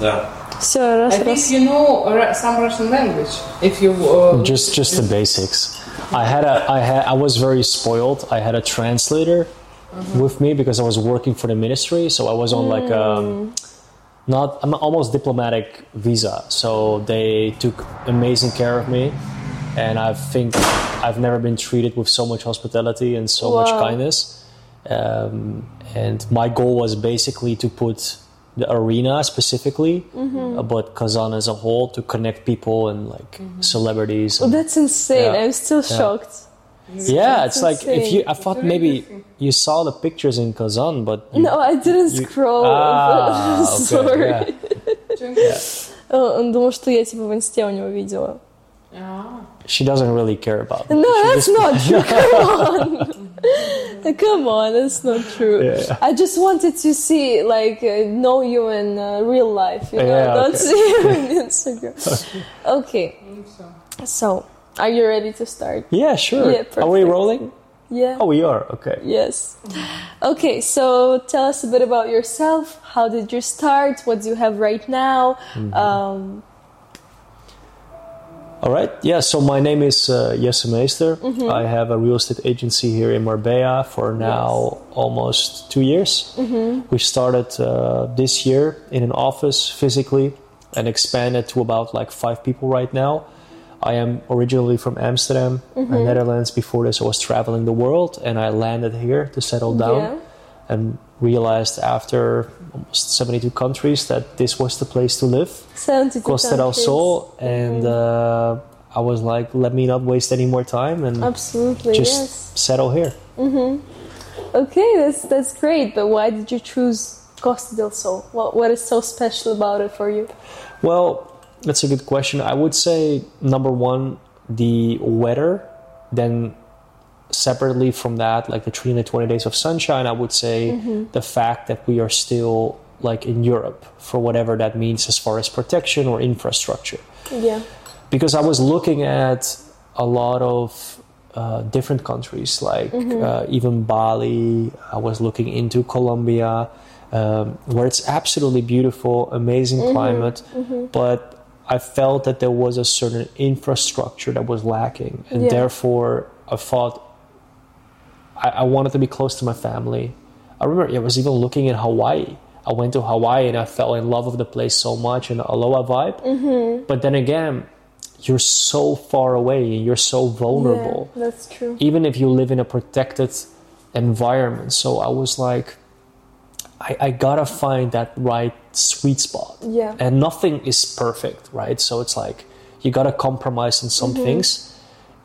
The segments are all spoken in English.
Да. Все, раз, I think раз. you know Ru- some Russian language. If you uh, just just the basics. I had a I had I was very spoiled. I had a translator with me because I was working for the ministry, so I was on like um, not I'm almost diplomatic visa. So they took amazing care of me, and I think I've never been treated with so much hospitality and so much Wow. kindness. Um, and my goal was basically to put the arena specifically, uh, but Kazan as a whole to connect people and like celebrities. Oh, and- that's insane. Yeah. I'm still Yeah. shocked. yeah, it's like if you. I thought very maybe interesting. you saw the pictures in Kazan, but you, No, I didn't you- scroll. Ah, okay, Sorry. yeah. О, Он думал, что я типа в инсте у него видела. Ah. She doesn't really care about. me. No, She that's just- not true. Come on. Come on, that's not true. Yeah. I just wanted to see, like, uh, know you in uh, real life, you know, Yeah, don't okay. see you on Instagram. Okay, so. so are you ready to start? Yeah, sure. Yeah, Are we rolling? Yeah. Oh, we are. Okay. Yes. Okay, so tell us a bit about yourself. How did you start? What do you have right now? Mm-hmm. Um, All right. Yeah. So my name is uh, Jesse Meester. Mm-hmm. I have a real estate agency here in Marbella for now almost two years. Mm-hmm. We started uh, this year in an office physically and expanded to about like five people right now. I am originally from Amsterdam, Mm-hmm. Netherlands. Before this, I was traveling the world, and I landed here to settle down. Yeah. And realized after almost 72 countries that this was the place to live. 72 Costa del. Sol, and uh, I was like, let me not waste any more time and Absolutely, just yes. settle here. Okay, that's that's great. But why did you choose Costa del Sol? What what is so special about it for you? Well, that's a good question. I would say number one, the weather. Then separately from that, like the 320 days of sunshine, I would say the fact that we are still like in Europe for whatever that means as far as protection or infrastructure. Yeah. because I was looking at a lot of uh, different countries, like uh, even Bali. I was looking into Colombia, um, where it's absolutely beautiful, amazing climate, but I felt that there was a certain infrastructure that was lacking, and Yeah. therefore I thought I, I wanted to be close to my family. I remember I was even looking in Hawaii. I went to Hawaii and I fell in love with the place so much and the aloha vibe. Mm-hmm. But then again, you're so far away and you're so vulnerable, Yeah, that's true. even if you live in a protected environment. So I was like, I, I gotta find that right sweet spot. Yeah. And nothing is perfect, right? So it's like you gotta compromise on some mm-hmm. things.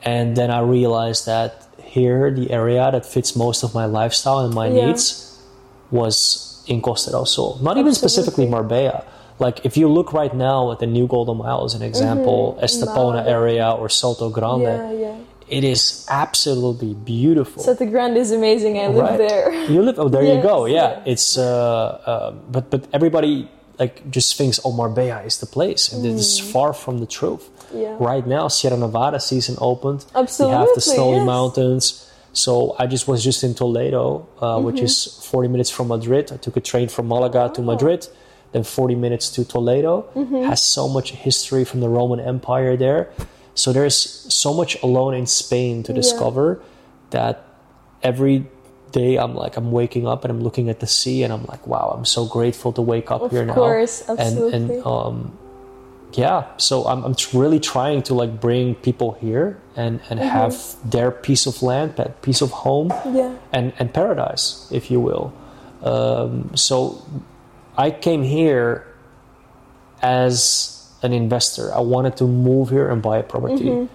And then I realized that here, the area that fits most of my lifestyle and my Yeah. needs was in Costa del Sol. Not even specifically Absolutely. Marbella. Like if you look right now at the New Golden Mile as an example, Estepona Malaga. area or Sotogrande, Yeah, yeah. it is absolutely beautiful. Sotogrande is amazing. I live Right. there. You live. Oh, there you go. Yeah, it's. Uh, uh, but but everybody like just thinks, oh, Marbella is the place, and this is far from the truth. Yeah. Right now, Sierra Nevada season opened. Absolutely. We have the snowy yes. mountains. So I just was just in Toledo, uh, which Mm-hmm. is 40 minutes from Madrid. I took a train from Malaga Oh. to Madrid, then 40 minutes to Toledo. Mm-hmm. Has so much history from the Roman Empire there. So there's so much alone in Spain to Yeah. discover that every day I'm like I'm waking up and I'm looking at the sea and I'm like, wow, I'm so grateful to wake up Of here now. course, And and um, yeah, so I'm I'm really trying to like bring people here and and Mm-hmm. have their piece of land, that piece of home, Yeah. and and paradise, if you will. Um, so I came here as an investor. I wanted to move here and buy a property. Mm-hmm.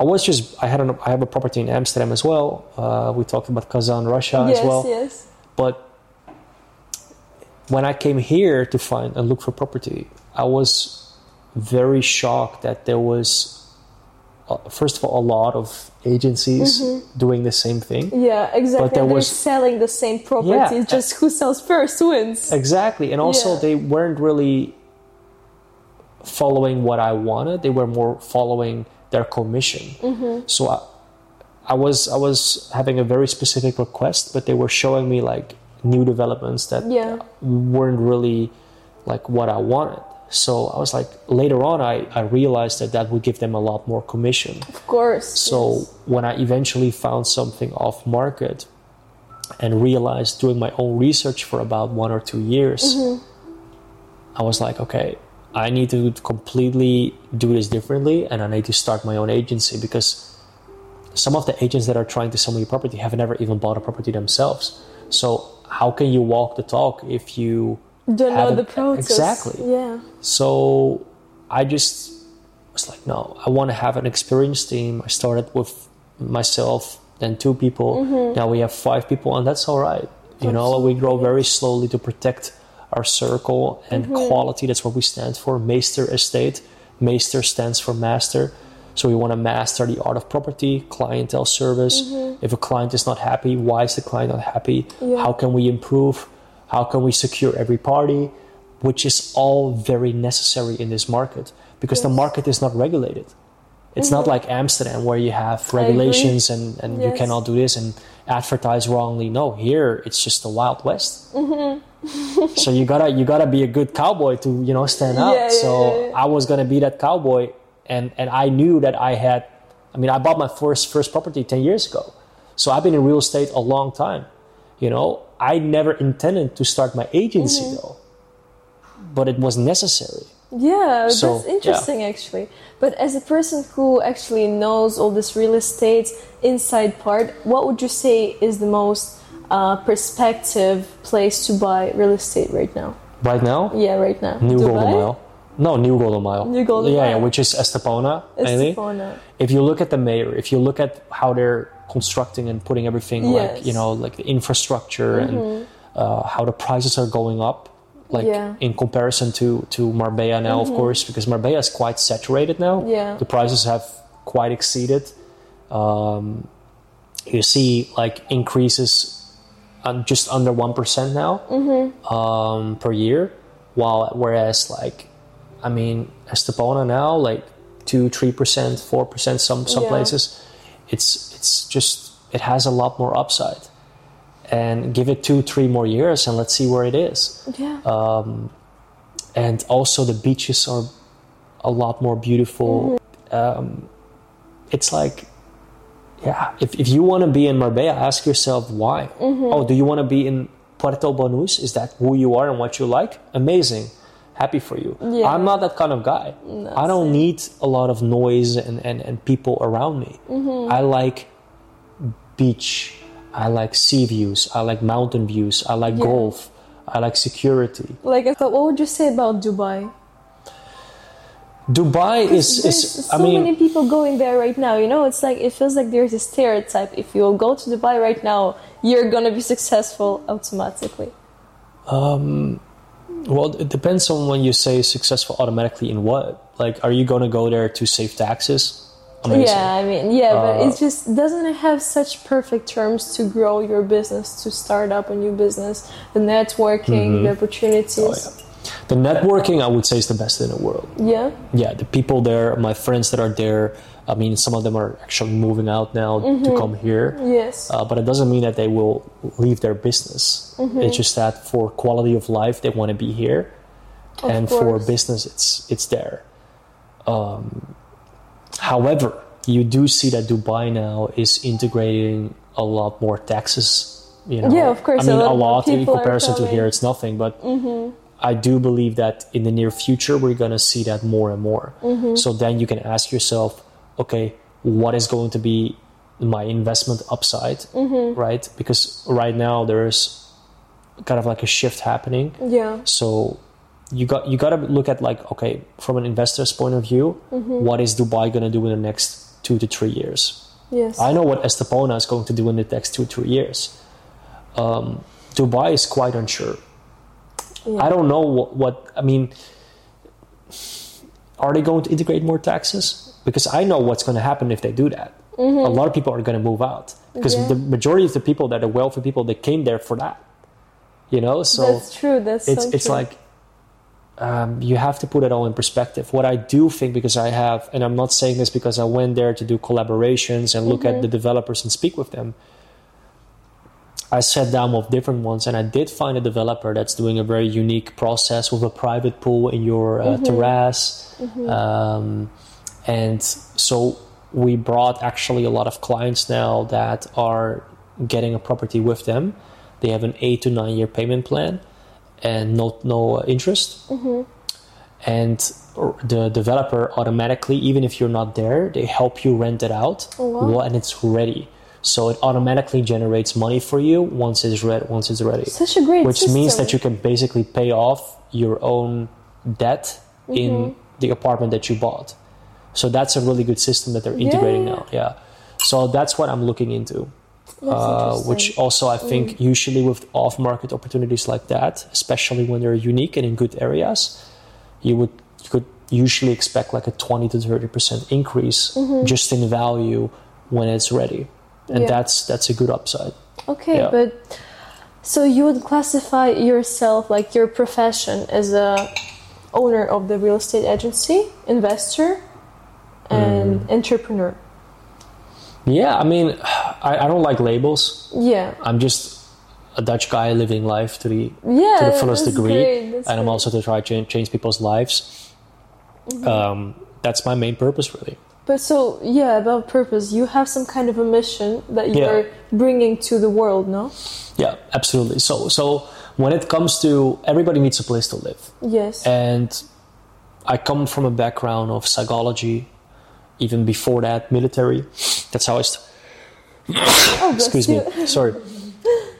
I was just I had an, I have a property in Amsterdam as well. Uh, we talked about Kazan, Russia yes, as well. yes. But when I came here to find and look for property, I was very shocked that there was, uh, first of all, a lot of agencies Mm-hmm. doing the same thing. Yeah, exactly. But there was- selling the same property. Yeah. Just who sells first wins. Exactly, and also Yeah. they weren't really following what I wanted. They were more following their commission. Mm-hmm. So I, I was I was having a very specific request, but they were showing me like new developments that Yeah. weren't really like what I wanted. So I was like, later on, I, I realized that that would give them a lot more commission. Of course. So yes. when I eventually found something off market and realized doing my own research for about one or two years, Mm-hmm. I was like, okay, I need to completely do this differently and I need to start my own agency because some of the agents that are trying to sell me a property have never even bought a property themselves. So how can you walk the talk if you don't know the process. Exactly. Yeah. So I just was like, no, I want to have an experienced team. I started with myself, then two people. Mm-hmm. Now we have five people, and that's all right. You know, we grow very slowly to protect our circle and mm-hmm. quality. That's what we stand for. Meester Estate. Meester stands for master. So we want to master the art of property, clientele service. Mm-hmm. If a client is not happy, why is the client not happy? Yeah. How can we improve? How can we secure every party? Which is all very necessary in this market because the market is not regulated. It's not like Amsterdam where you have regulations and, and you Yes. cannot do this and advertise wrongly. No, here it's just the Wild West. Mm-hmm. so you gotta you gotta be a good cowboy to you know stand out. Yeah, so yeah, yeah. I was gonna be that cowboy, and and I knew that I had. I mean, I bought my first first property ten years ago, so I've been in real estate a long time. You know, I never intended to start my agency Mm-hmm. though, but it was necessary. Yeah, So, that's interesting actually. But as a person who actually knows all this real estate inside part, what would you say is the most uh, perspective place to buy real estate right now? Right now, Yeah, right now. New Dubai? Golden Mile. No, New Golden Mile. New Golden yeah, yeah, which is Estepona. Estepona. If you look at the mayor, if you look at how they're constructing and putting everything like Yes. Mm-hmm. you know like the infrastructure and uh, how the prices are going up, like Yeah. Mm-hmm. in comparison to to Marbella now, of course, because Marbella is quite saturated now. Yeah. the prices have quite exceeded. Um, you see like increases on just under one percent now Mm-hmm. um, per year, while whereas like I mean Estepona now like two three percent four percent some some Yeah. places, it's it's just it has a lot more upside, and give it two three more years and let's see where it is. Yeah. Um, and also the beaches are a lot more beautiful. Um, it's like, yeah, if, if you want to be in Marbella, ask yourself why. Oh, do you want to be in Puerto Banús? Is that who you are and what you like? Amazing. Happy for you. Yeah. I'm not that kind of guy. I don't need a lot of noise and, and, and people around me. Mm-hmm. I like beach. I like sea views. I like mountain views. I like Yeah. golf. I like security. like, but what would you say about Dubai? Dubai is, is so I mean, many people going there right now. You know, it's like it feels like there's a stereotype. If you go to Dubai right now, you're gonna be successful automatically. Um, well, it depends on when you say successful automatically in what. Like, are you to go there to save taxes? Amazing. Yeah, I mean, yeah, but Uh, it just doesn't it have such perfect terms to grow your business, to start up a new business, the networking, the opportunities. Oh, yeah. The networking, I would say, is the best in the world. yeah. Yeah, the people there, my friends that are there. I mean, some of them are actually moving out now to come here. Yes. Uh, but it doesn't mean that they will leave their business. Mm-hmm. It's just that for quality of life, they want to be here, Of and for business, it's it's there. Um, however, you do see that Dubai now is integrating a lot more taxes. You know, Yeah, of course, I a mean, lot a lot in comparison to here, it's nothing. But I do believe that in the near future, we're going to see that more and more. Mm-hmm. So then you can ask yourself, okay, what is going to be my investment upside, Mm-hmm. right? Because right now there's kind of like a shift happening. Yeah. So you got you got to look at like okay, from an investor's point of view, Mm-hmm. what is Dubai going to do in the next two to three years? Yes. I know what Estepona is going to do in the next two to three years. Um, Dubai is quite unsure. Yeah. I don't know what, what I mean. Are they going to integrate more taxes? Because I know what's going to happen if they do that. A lot of people are going to move out because Mm-hmm. Yeah. the majority of the people that are wealthy people they came there for that. You know, so That's true. That's it's so it's true. like um, you have to put it all in perspective. What I do think, because I have, and I'm not saying this because I went there to do collaborations and look Mm-hmm. at the developers and speak with them. I sat down with different ones, and I did find a developer that's doing a very unique process with a private pool in your uh, terrace, um, and so we brought actually a lot of clients now that are getting a property with them. They have an eight to nine year payment plan, and no no interest. And the developer automatically even if you're not there they help you rent it out Oh, wow. when it's ready. So it automatically generates money for you once it's ready once it's ready. Such a great which means that you can basically pay off your own debt Mm-hmm. in the apartment that you bought. So that's a really good system that they're integrating Yeah. now. Yeah. So that's what i'm looking into uh, which. Mm. also I think usually with off-market opportunities like that, especially when they're unique and in good areas, you would you could usually expect like a twenty to thirty percent increase just in value when it's ready, and Mm-hmm. Yeah. that's that's a good upside. Okay, Yeah. but so you would classify yourself like your profession as a owner of the real estate agency, investor, and Mm. entrepreneur. Yeah, I mean, I, I don't like labels. Yeah, I'm just a Dutch guy living life to the yeah, to the fullest degree, great, and I'm great. also to try to change, change people's lives. Mm-hmm. Um, that's my main purpose, really. But so yeah, about purpose, you have some kind of a mission that you're bringing to the world, no? Yeah, absolutely. So, so when it comes to everybody needs a place to live, Yes. and I come from a background of psychology, even before that, military. That's how I. St- oh, excuse me. Sorry.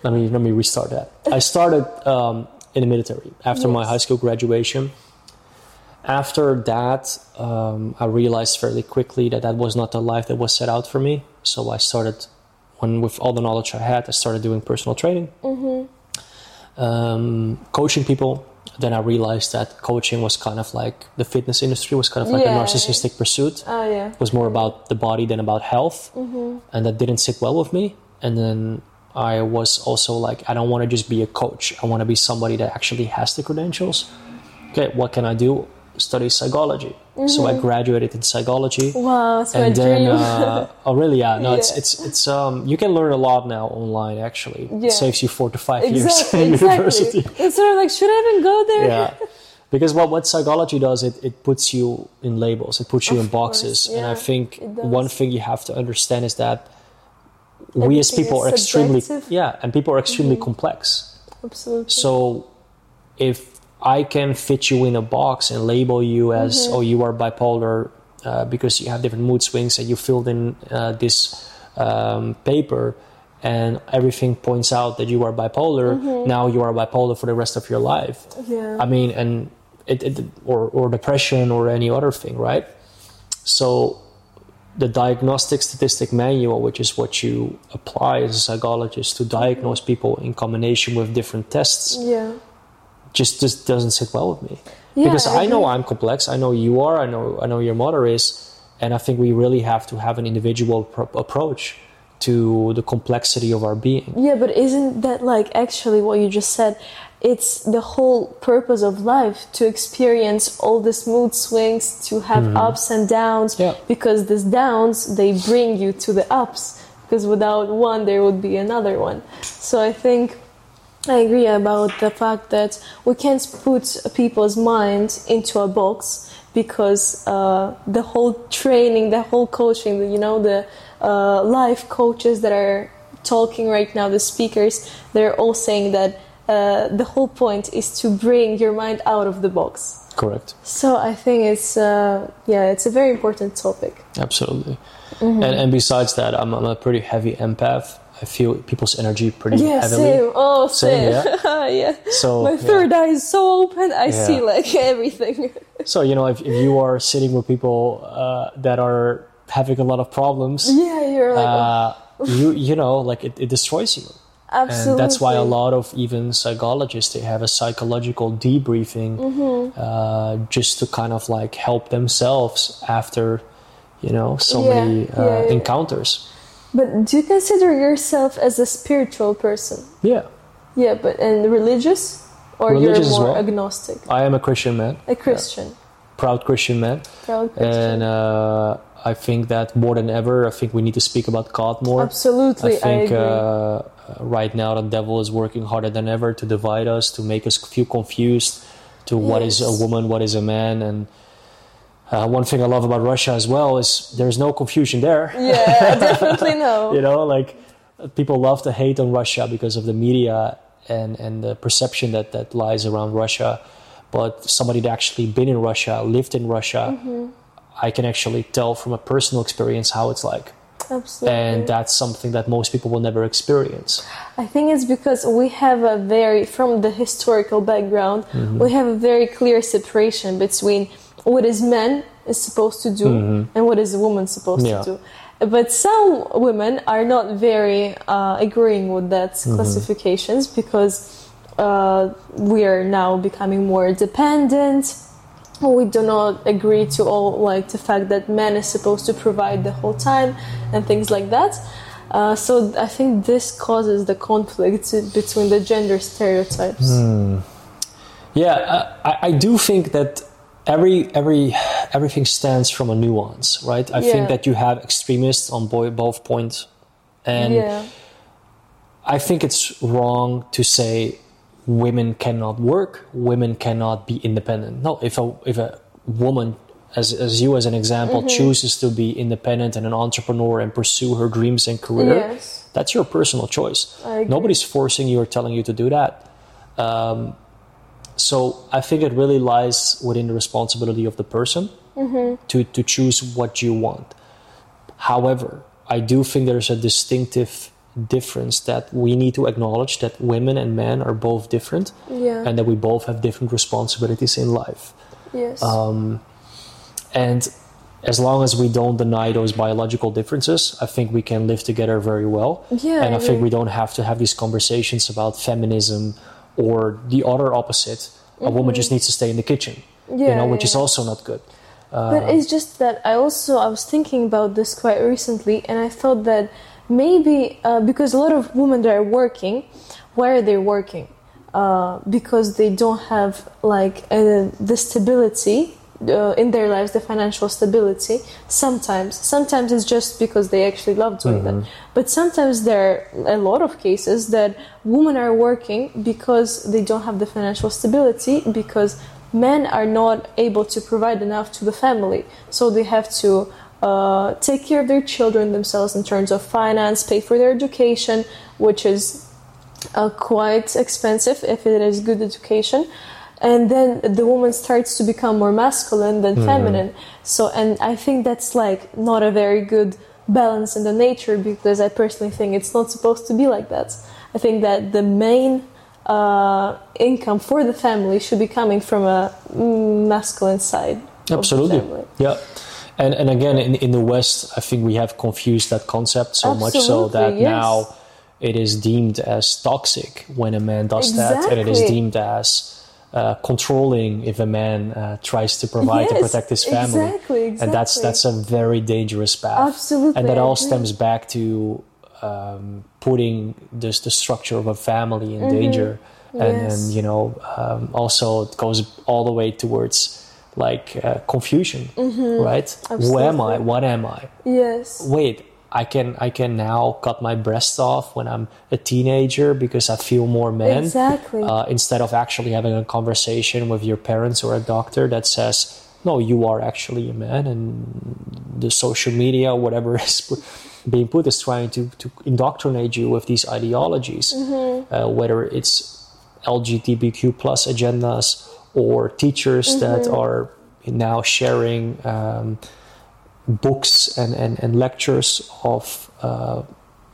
Let me let me restart that. I started um, in the military after my high school graduation. After that, um, I realized fairly quickly that that was not the life that was set out for me. So I started, when with all the knowledge I had, I started doing personal training, um, coaching people. Then I realized that coaching was kind of like the fitness industry was kind of like Yeah. a narcissistic pursuit. Oh yeah. it was more about the body than about health. Mm-hmm. And that didn't sit well with me. And then i was also like i don't want to just be a coach. I want to be somebody that actually has the credentials. Okay what can i do study psychology so i graduated in psychology Wow, it's my and then uh, oh really yeah no it's Yeah. it's it's um you can learn a lot now online actually Yeah. it saves you four to five years exactly, in exactly. university It's sort of like, should I even go there? yeah because what, what psychology does it, it puts you in labels it puts you Of in boxes course, and i think one thing you have to understand is that we as people are extremely subjective. Mm-hmm. yeah and people are extremely complex Absolutely. so if i can fit you in a box and label you as Mm-hmm. oh you are bipolar uh, because you have different mood swings and you filled in uh, this um, paper and everything points out that you are bipolar Mm-hmm. now you are bipolar for the rest of your life yeah. I mean, and it, it or or depression or any other thing, right? So the diagnostic statistic manual, which is what you apply as a psychologist to diagnose people in combination with different tests, yeah. Just just doesn't sit well with me. Yeah, because I I, know. I'm complex, I know you are, I know I know your mother is, and I think we really have to have an individual pro- approach to the complexity of our being. Yeah, but isn't that like actually what you just said? It's the whole purpose of life to experience all these mood swings, to have ups and downs. Mm-hmm. Yeah. Because these downs they bring you to the ups. Because without one, there would be another one. So I think I agree about the fact that we can't put people's minds into a box because uh, the whole training, the whole coaching, you know, the uh, life coaches that are talking right now, the speakers, they're all saying that uh, the whole point is to bring your mind out of the box. Correct. So I think it's uh, yeah, it's a very important topic. Absolutely. Mm-hmm. And, and besides that, I'm, I'm a pretty heavy empath. I feel people's energy pretty Yeah, heavily. same. Oh, Same, same. yeah. So, My yeah. third eye is so open. I see like everything. so you know, if, if you are sitting with people uh, that are having a lot of problems, yeah, you're like oh, uh, you you know, like it, it destroys you. absolutely. And that's why a lot of even psychologists they have a psychological debriefing Mm-hmm. uh, just to kind of like help themselves after you know so Yeah, many uh, yeah, yeah. encounters. But do you consider yourself as a spiritual person? Yeah, Yeah, but and religious, or Religious you're more well. agnostic, I am a Christian man, a Christian, proud Christian man. proud Christian. and uh, I think that more than ever, I think we need to speak about God more. Absolutely, I think agree. uh, right now the devil is working harder than ever to divide us, to make us feel confused to what is a woman, what is a man, and uh, one thing I love about Russia as well is there's no confusion there. Yeah, definitely no. You know, like people love to hate on Russia because of the media and and the perception that that lies around Russia. But somebody that actually been in Russia, lived in Russia, Mm-hmm. I can actually tell from a personal experience how it's like, Absolutely. and that's something that most people will never experience. I think it's because we have a very, from the historical background, Mm-hmm. we have a very clear separation between what is man is supposed to do and what is a woman supposed Mm-hmm. Yeah. to do. But some women are not very uh, agreeing with that Mm-hmm. classifications because uh, we are now becoming more dependent. We do not agree to all like the fact that man is supposed to provide the whole time and things like that. Uh, so I think this causes the conflict between the gender stereotypes. Yeah, uh, I, I do think that every every everything stands from a nuance, right? I Yeah. think that you have extremists on bo- both points, and yeah, I think it's wrong to say women cannot work, women cannot be independent. No, if a if a woman, as as you as an example, Mm-hmm. chooses to be independent and an entrepreneur and pursue her dreams and career, Yes. that's your personal choice. Nobody's forcing you or telling you to do that. Um, so I think it really lies within the responsibility of the person Mm-hmm. to to choose what you want. However, I do think there's a distinctive difference that we need to acknowledge that women and men are both different yeah, and that we both have different responsibilities in life. yes, Um, and as long as we don't deny those biological differences, I think we can live together very well. Yeah, and I I think we don't have to have these conversations about feminism or the other opposite. A woman just needs to stay in the kitchen, Mm-hmm. yeah, you know, which is also not good. But it's just that I also I was thinking about this quite recently, and I thought that maybe uh, because a lot of women that are working, why are they working? Uh, because they don't have like uh, the stability uh, in their lives, the financial stability. Sometimes, sometimes it's just because they actually love doing that. But sometimes there are a lot of cases that women are working because they don't have the financial stability because men are not able to provide enough to the family, so they have to uh, take care of their children themselves in terms of finance, pay for their education, which is uh, quite expensive if it is good education. And then the woman starts to become more masculine than feminine. So, and I think that's like not a very good balance in the nature because I personally think it's not supposed to be like that. I think that the main uh, income for the family should be coming from a mm, masculine side. of the Absolutely. Yeah. And, and again, in, in the West, I think we have confused that concept so much so that yes. now it is deemed as toxic when a man does that, and it is deemed as uh, controlling if a man uh, tries to provide to protect his family. exactly, And that's that's a very dangerous path. Absolutely, And that all stems back to um, putting this the structure of a family in Mm-hmm. danger, and Yes. and you know um, also it goes all the way towards like uh, confusion, right? Who am I? Mm-hmm. What am I? Yes. Wait, I can I can now cut my breasts off when I'm a teenager because I feel more man. Exactly. Uh, instead of actually having a conversation with your parents or a doctor that says, "No, you are actually a man," and the social media, whatever is put- being put, is trying to to indoctrinate you with these ideologies, uh, whether it's LGBTQ plus agendas or teachers that are now sharing. Um, books and, and, and lectures of uh,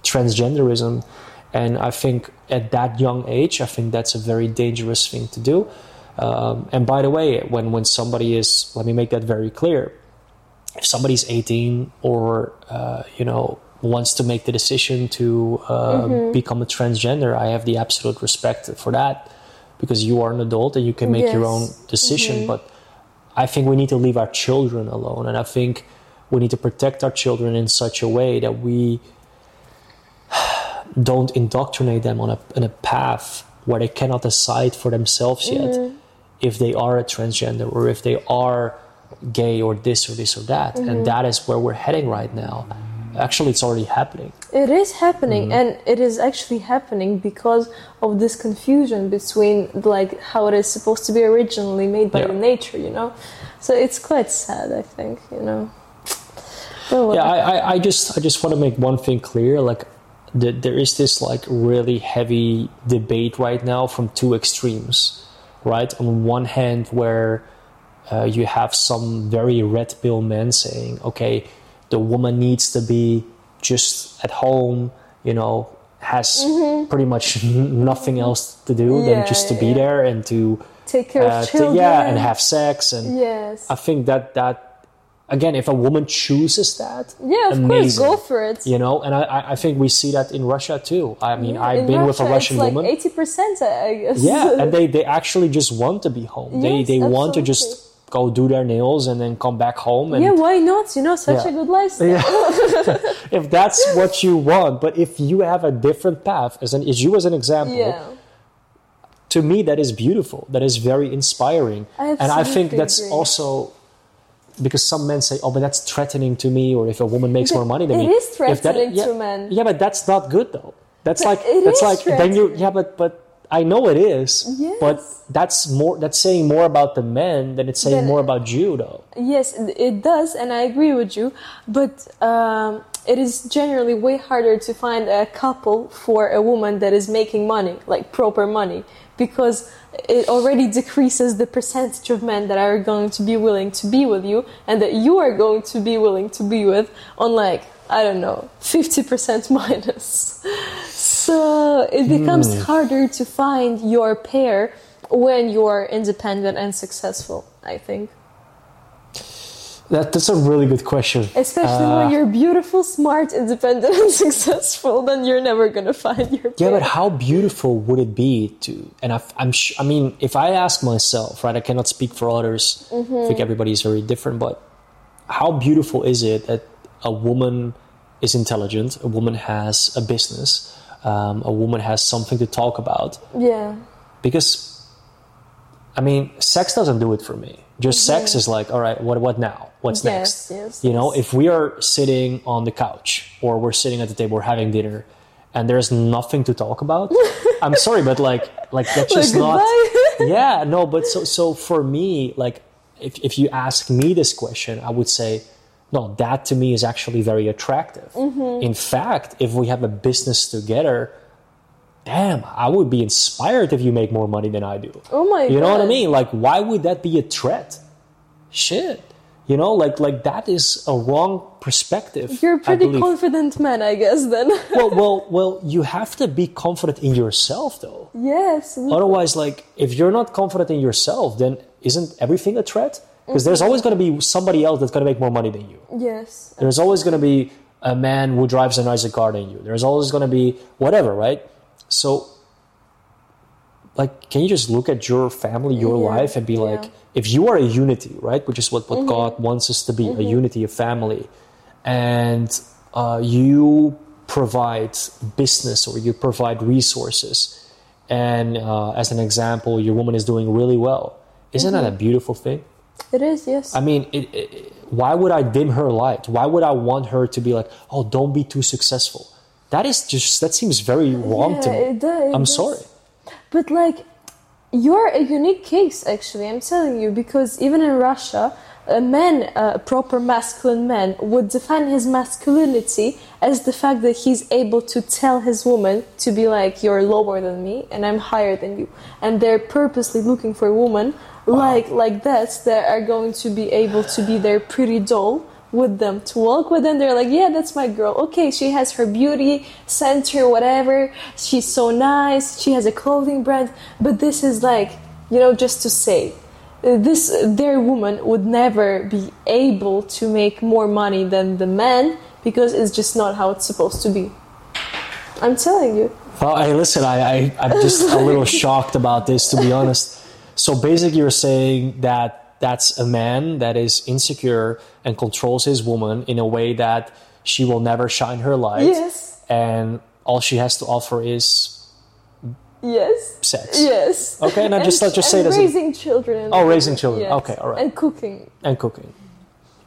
transgenderism. And I think at that young age, I think that's a very dangerous thing to do. Um, and by the way, when, when somebody is, let me make that very clear, if somebody's 18 or, uh, you know, wants to make the decision to uh, become a transgender, I have the absolute respect for that because you are an adult and you can make your own decision. But I think we need to leave our children alone. And I think we need to protect our children in such a way that we don't indoctrinate them on a, on a path where they cannot decide for themselves yet if they are a transgender or if they are gay or this or this or that. And that is where we're heading right now. Actually, it's already happening. It is happening, Mm-hmm. and it is actually happening because of this confusion between like how it is supposed to be originally made by Yeah. the nature, you know. So it's quite sad, I think, you know. But yeah I, I, I just i just want to make one thing clear like the, there is this like really heavy debate right now from two extremes right on one hand where uh, you have some very red pill men saying okay the woman needs to be just at home you know has pretty much nothing else to do Mm-hmm. Yeah, than just to be yeah. there and to take care uh, of to- children. yeah and have sex and Yes. I think that that again, if a woman chooses that, yeah, of amazing, course, go for it. You know, and I- I, think we see that in Russia too. I mean, Yeah, I've been with a Russian like woman. Eighty percent, I guess. Yeah, and they, they actually just want to be home. they Yes, they want to just go do their nails and then come back home. And yeah, why not? You know, such Yeah. a good lifestyle. Yeah. if that's what you want, but if you have a different path, as an as you as an example, Yeah. to me that is beautiful. That is very inspiring, I and I think absolutely that's agree. also because some men say, "Oh, but that's threatening to me," or if a woman makes more money than It me, is If that- threatening yeah, to men. Yeah, but that's not good though. That's But like it that's is like then you yeah, but but I know it is, yes. but that's more that's saying more about the men than it's saying Then- more about you though. Yes, it does, and I agree with you. But um, it is generally way harder to find a couple for a woman that is making money, like proper money, because it already decreases the percentage of men that are going to be willing to be with you and that you are going to be willing to be with on like I don't know, 50% minus. So it becomes hmm. harder to find your pair when you are independent and successful, I think. That that's a really good question. Especially Uh, when you're beautiful, smart, independent, and successful, then you're never gonna find your Yeah, but how beautiful would it be to? And I, I'm, sh- I mean, if I ask myself, right, I cannot speak for others. I think everybody is very different, but how beautiful is it that a woman is intelligent, a woman has a business, um, a woman has something to talk about? yeah, Because, I mean, sex doesn't do it for me. Just sex is like, all right, what, what now? What's Yes, next? yes, you know, yes. if we are sitting on the couch or we're sitting at the table, we're having dinner, and there's nothing to talk about, I'm sorry, but like, like that's Like, just not. goodbye. yeah, no, but so so for me, like, if if you ask me this question, I would say, no, that to me is actually very attractive. Mm-hmm. In fact, if we have a business together, damn, I would be inspired if you make more money than I do. Oh my You know what I mean? Like, why would that be a threat? Shit. You know, like like that is a wrong perspective. you're a pretty confident man, I guess. Then well, well, well. You have to be confident in yourself, though. yes, Otherwise, like, if you're not confident in yourself, then isn't everything a threat? Because there's mm-hmm. always going to be somebody else that's going to make more money than you. yes, There's always going to be a man who drives a nicer car than you. There's always going to be whatever, right? So, like, can you just look at your family, your Yeah, life, and be yeah. like, if you are a unity, right, which is what, what Mm-hmm. God wants us to be, a unity of family, and uh, you provide business or you provide resources, and uh, as an example, your woman is doing really well, isn't that a Mm-hmm. beautiful thing? it is. Yes, I mean, it, it, why would I dim her light? Why would I want her to be like, oh, don't be too successful? That is just, that seems very wrong to Yeah, me. it does, it I'm does. sorry. But like, you're a unique case, actually. I'm telling you, because even in Russia, a man, a proper masculine man, would define his masculinity as the fact that he's able to tell his woman to be like, "You're lower than me, and I'm higher than you." And they're purposely looking for a woman like like that that are going to be able to be their pretty doll with them to walk with them. They're like yeah that's my girl. Okay she has her beauty center whatever. She's so nice. She has a clothing brand. But this is like you know just to say this their woman would never be able to make more money than the man because it's just not how it's supposed to be. I'm telling you. Well, hey, listen, I, I, I'm just a little shocked about this, to be honest. So basically, you're saying that that's a man that is insecure and controls his woman in a way that she will never shine her light. Yes. And all she has to offer is yes sex. yes Okay, and I just- let's just say and a- raising children Oh, raising children. Okay, all right. and cooking and cooking.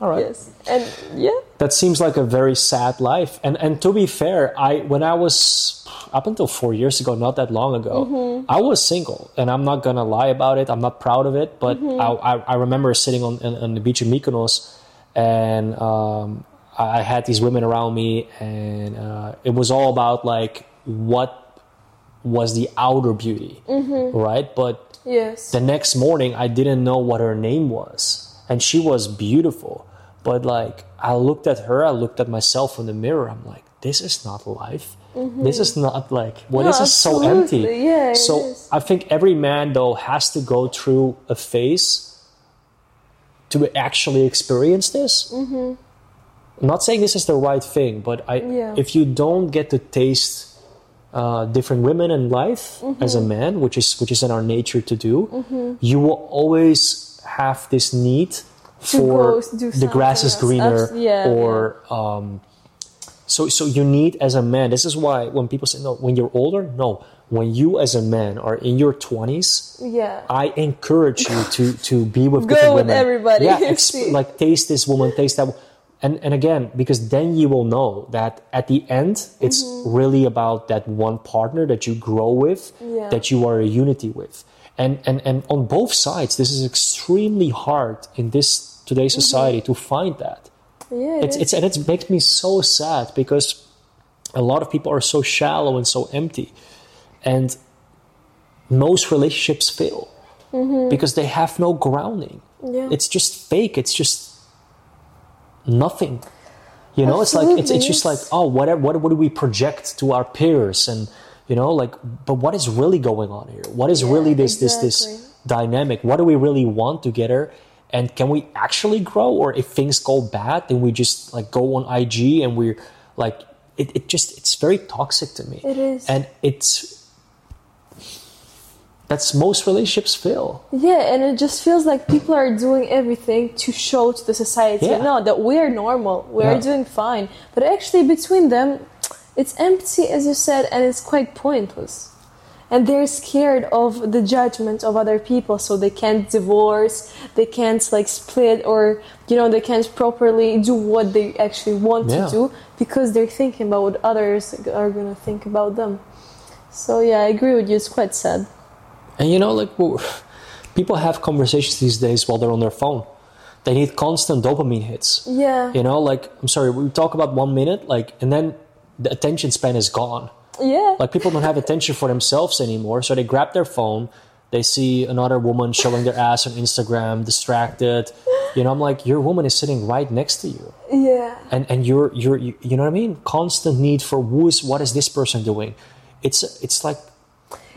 All right. Yes, and yeah, That seems like a very sad life. And and to be fair, I when I was up until four years ago, not that long ago, Mm-hmm. I was single, and I'm not gonna lie about it. I'm not proud of it, but Mm-hmm. I, I I remember sitting on on, on the beach in Mykonos, and um, I had these women around me, and uh, it was all about like what was the outer beauty, Mm-hmm. right? But yes, the next morning i didn't know what her name was and she was beautiful but like i looked at her i looked at myself in the mirror i'm like this is not life this is not like what No, is this so empty. Yeah, so is. i think every man though has to go through a phase to actually experience this Mm-hmm. i'm not saying this is the right thing but i Yeah. if you don't get to taste uh, different women in life Mm-hmm. as a man, which is which is in our nature to do, you will always have this need for the grass is greener, yeah, or um, so so you need as a man. This is why when people say no, when you're older, no, when you as a man are in your twenties, yeah, I encourage you to to be with Go with women. everybody, Yeah, exp- like taste this woman, taste that, and and again because then you will know that at the end it's Mm-hmm. really about that one partner that you grow with, Yeah. that you are a unity with, and and and on both sides this is extremely hard in this today's Mm-hmm. society to find that. yeah. It's it's and it makes me so sad because a lot of people are so shallow and so empty, and most relationships fail because they have no grounding. Mm-hmm. Yeah. It's just fake. It's just nothing. You know, it's like it's it's just like oh whatever what what do we project to our peers and you know like but what is really going on here? What is Yeah, really this this this dynamic? What do we really want together? And can we actually grow? Or if things go bad, then we just like go on IG and we're like it, it just it's very toxic to me. It is. And it's that's most relationships fail. Yeah, and it just feels like people are doing everything to show to the society, Yeah. no, that we are normal, we are Yeah. doing fine. But actually, between them, it's empty, as you said, and it's quite pointless. And they're scared of the judgment of other people, so they can't divorce, they can't like split, or you know, they can't properly do what they actually want Yeah. to do because they're thinking about what others are gonna think about them. So yeah, I agree with you. It's quite sad. And you know, like people have conversations these days while they're on their phone. They need constant dopamine hits. Yeah. You know, like I'm sorry, we talk about one minute, like, and then the attention span is gone. Yeah. Like people don't have attention for themselves anymore, so they grab their phone. They see another woman showing their ass on Instagram, distracted. You know, I'm like, your woman is sitting right next to you, yeah. and and you're you're you, you know what I mean? Constant need for who is what is this person doing? It's it's like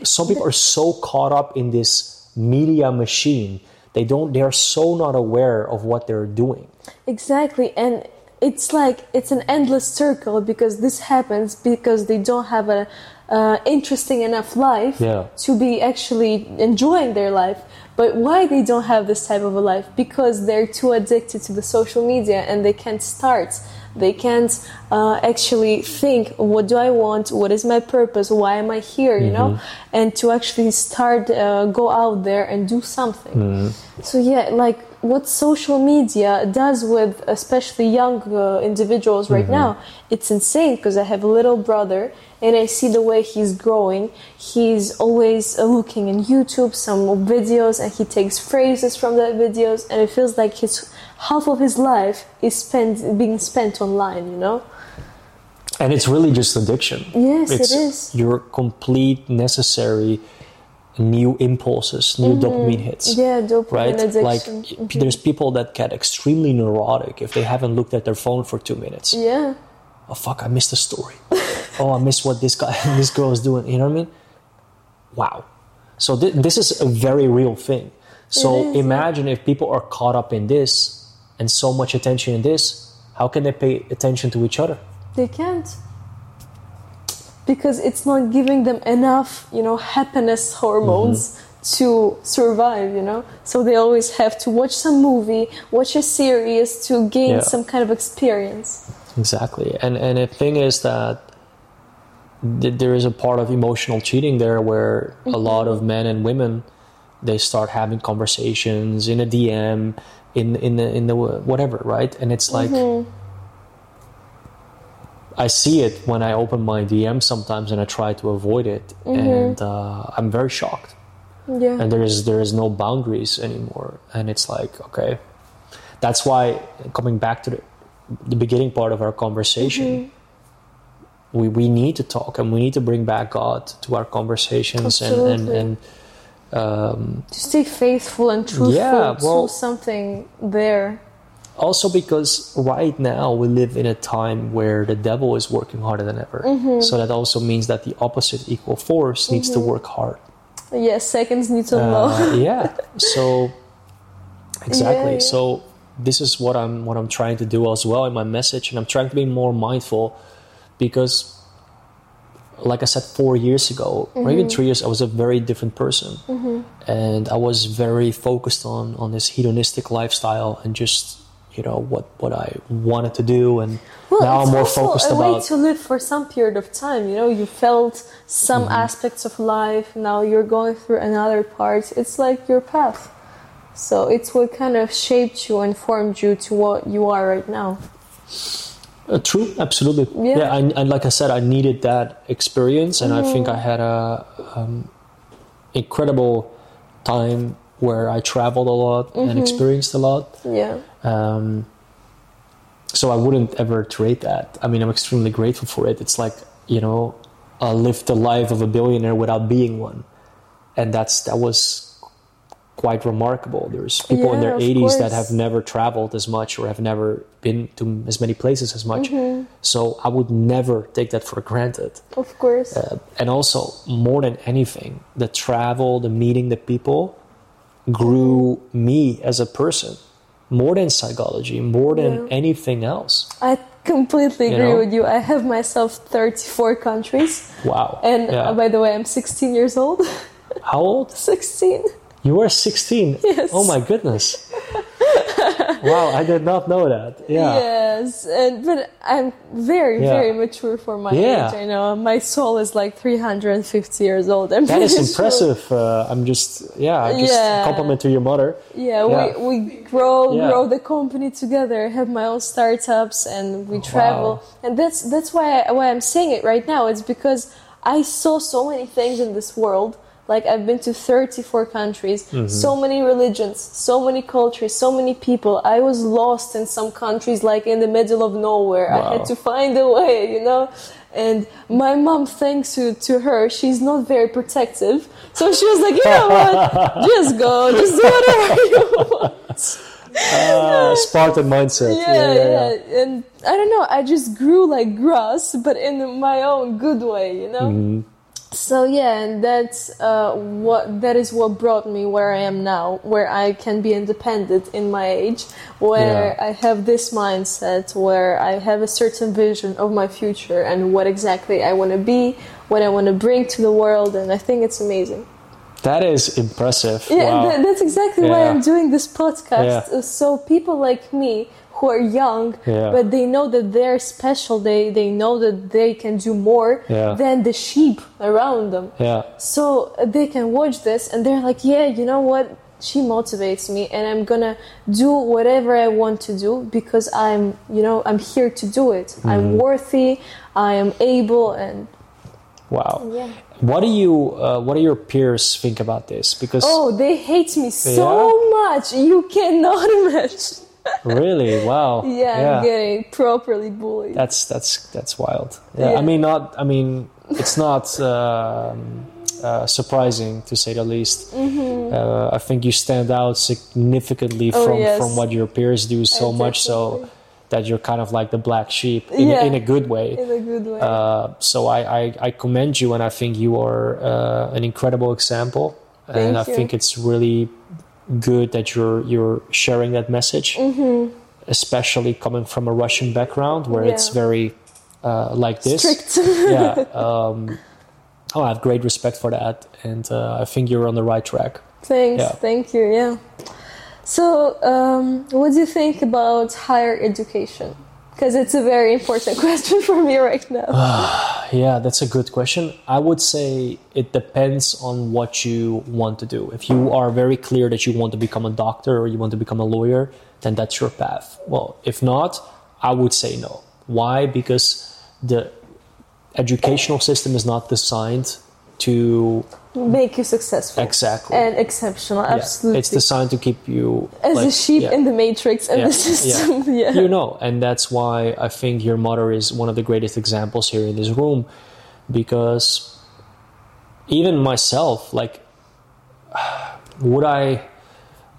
some people are so caught up in this media machine they don't they are so not aware of what they're doing Exactly, and it's like it's an endless circle because this happens because they don't have a uh, interesting enough life Yeah. to be actually enjoying their life. But why they don't have this type of a life? Because they're too addicted to the social media and they can't start. They can't uh, actually think, what do I want? What is my purpose? Why am I here? You know, and to actually start, uh, go out there and do something. So yeah, like what social media does with especially young uh, individuals right now, it's insane because I have a little brother and I see the way he's growing. He's always uh, looking in YouTube some videos and he takes phrases from the videos and it feels like his half of his life is spent being spent online, you know? and it's really just addiction Yes, it it's your complete necessary new impulses new dopamine hits Mm-hmm. Yeah, dopamine right addiction. like Mhm. there's people that get extremely neurotic if they haven't looked at their phone for two minutes Yeah. oh fuck i missed the story oh i missed what this guy this girl is doing you know what i mean wow so thi- this is a very real thing so is, yeah. imagine if people are caught up in this and so much attention in this how can they pay attention to each other They can't. Because it's not giving them enough, you know, happiness hormones Mm-hmm. to survive, you know? So they always have to watch some movie, watch a series to gain Yeah. some kind of experience. Exactly, and and the thing is that th- there is a part of emotional cheating there where a lot of men and women they start having conversations in a DM, in in the in the whatever, right? And it's like. I see it when I open my DM sometimes, and I try to avoid it, and uh, I'm very shocked. Yeah. And there is there is no boundaries anymore, and it's like okay, that's why coming back to the, the beginning part of our conversation, we we need to talk and we need to bring back God to our conversations and and, and um, to stay faithful and truthful Yeah, well- to something there. Also because right now we live in a time where the devil is working harder than ever. Mm-hmm. So that also means that the opposite equal force needs to mm-hmm. work hard. Yes, seconds need to know. Uh, yeah. So exactly. Yeah, yeah. So this is what I'm what I'm trying to do as well in my message, and I'm trying to be more mindful because, like I said, four years ago or even mm-hmm. three years, I was a very different person, and I was very focused on on this hedonistic lifestyle and just you know what what I wanted to do, and Well, now I'm more also focused a way about. to live for some period of time. You know, you felt some Mm-hmm. aspects of life. Now you're going through another part. It's like your path. So it's what kind of shaped you and formed you to what you are right now. Uh, true, absolutely. Yeah. Yeah, and, and like I said, I needed that experience, and I think Mm-hmm. I had a um, incredible time where I traveled a lot Mm-hmm. and experienced a lot. Yeah. Um, so I wouldn't ever trade that. I mean, I'm extremely grateful for it. It's like you know, I lived the life of a billionaire without being one, and that's that was quite remarkable. There's people in their of 80s that have never traveled as much or have never been to as many places as much. Mm-hmm. So I would never take that for granted. Of course. Uh, and also, more than anything, the travel, the meeting the people grew me as a person. More than psychology, more than Yeah. anything else. I completely You agree know? with you. I have myself 34 countries. Wow. And Yeah. uh, by the way, I'm 16 years old. How old? 16. You were 16. Yes. Oh my goodness. wow, I did not know that. Yeah. Yes, and but I'm very, Yeah. very mature for my Yeah. age. I know my soul is like 350 years old. I'm That is impressive. Uh, I'm just, yeah, I just Yeah. compliment to your mother. Yeah, Yeah. we we grow grow the company together. Have my own startups, and we travel. And that's that's why I, why I'm saying it right now. It's because I saw so many things in this world. Like I've been to 34 countries, Mm-hmm. so many religions, so many cultures, so many people. I was lost in some countries, like in the middle of nowhere. I had to find a way, you know. And my mom, thanks to, to her, she's not very protective. So she was like, you know what? Just go, just do whatever you want. Uh, Spartan mindset. Yeah, yeah, And I don't know, I just grew like grass, but in my own good way, you know? Mm-hmm. So yeah, and that's uh, what that is what brought me where I am now, where I can be independent in my age, where Yeah. I have this mindset, where I have a certain vision of my future and what exactly I want to be, what I want to bring to the world, and I think it's amazing. That is impressive. Yeah, wow. tha- that's exactly why I'm doing this podcast. Yeah. So people like me who are young, Yeah. but they know that they're special. They they know that they can do more Yeah. than the sheep around them. yeah. So uh, they can watch this and they're like, yeah, you know what? She motivates me, and I'm gonna do whatever I want to do because I'm, you know, I'm here to do it. Mm-hmm. I'm worthy. I am able, and Wow. yeah. What do you? Uh, what do your peers think about this? Because Oh, they hate me so Yeah? much. You cannot imagine. Really, wow. Yeah, I'm getting properly bullied. That's that's that's wild. Yeah, Yeah. I mean, not. I mean, it's not um, uh, surprising to say the least. Uh, I think you stand out significantly Mm-hmm. Oh, from yes. from what your peers do so much so that you're kind of like the black sheep in, Yeah. in a good way. in a good way. Uh, so I, I, I commend you, and I think you are uh, an incredible example. Thank and I you. think it's really good that you're you're sharing that message, especially coming from a Russian background where it's Mm-hmm. Very uh, like this. Yeah. Um, oh, I have great respect for that, and uh, I think you're on the right track. Thanks. Yeah. Thank you. Yeah. So, um, what do you think about higher education? Because it's a very important question for me right now. yeah, that's a good question. I would say it depends on what you want to do. If you are very clear that you want to become a doctor or you want to become a lawyer, then that's your path. Well, if not, I would say no. Why? Because the educational system is not designed to Make you successful. exactly. And exceptional, Yeah. absolutely. It's designed to keep you As a sheep yeah. in the matrix and Yeah, the system. Yeah. you know and that's why i think your mother is one of the greatest examples here in this room because even myself like would i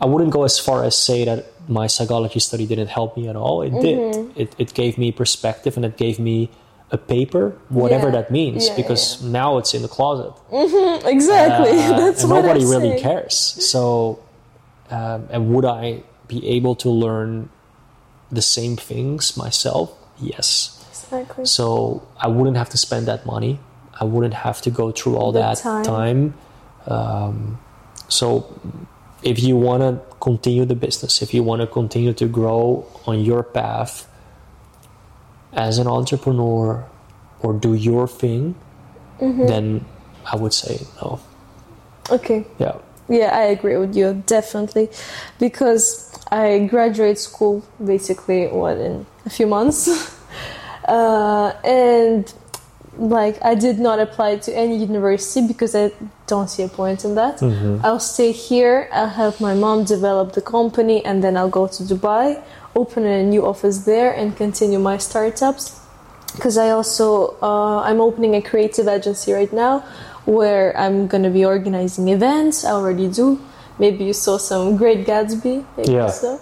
i wouldn't go as far as say that my psychology study didn't help me at all it Mm-hmm. did it, it gave me perspective and it gave me a paper whatever Yeah. that means Yeah, because now it's in the closet exactly. uh, That's and what nobody really saying. cares. So, um, and would I be able to learn the same things myself? Yes. Exactly. So I wouldn't have to spend that money. I wouldn't have to go through all The that time. time. Um, so, if you want to continue the business, if you want to continue to grow on your path as an entrepreneur or do your thing, Mm-hmm. then I would say no. Okay. Yeah. Yeah, I agree with you definitely, because I graduate school basically what in a few months, uh, and like I did not apply to any university because I don't see a point in that. I'll stay here. I'll help my mom develop the company, and then I'll go to Dubai, open a new office there, and continue my startups because I also uh, I'm opening a creative agency right now where I'm gonna be organizing events. I already do. Maybe you saw some Great Gatsby. Yeah. So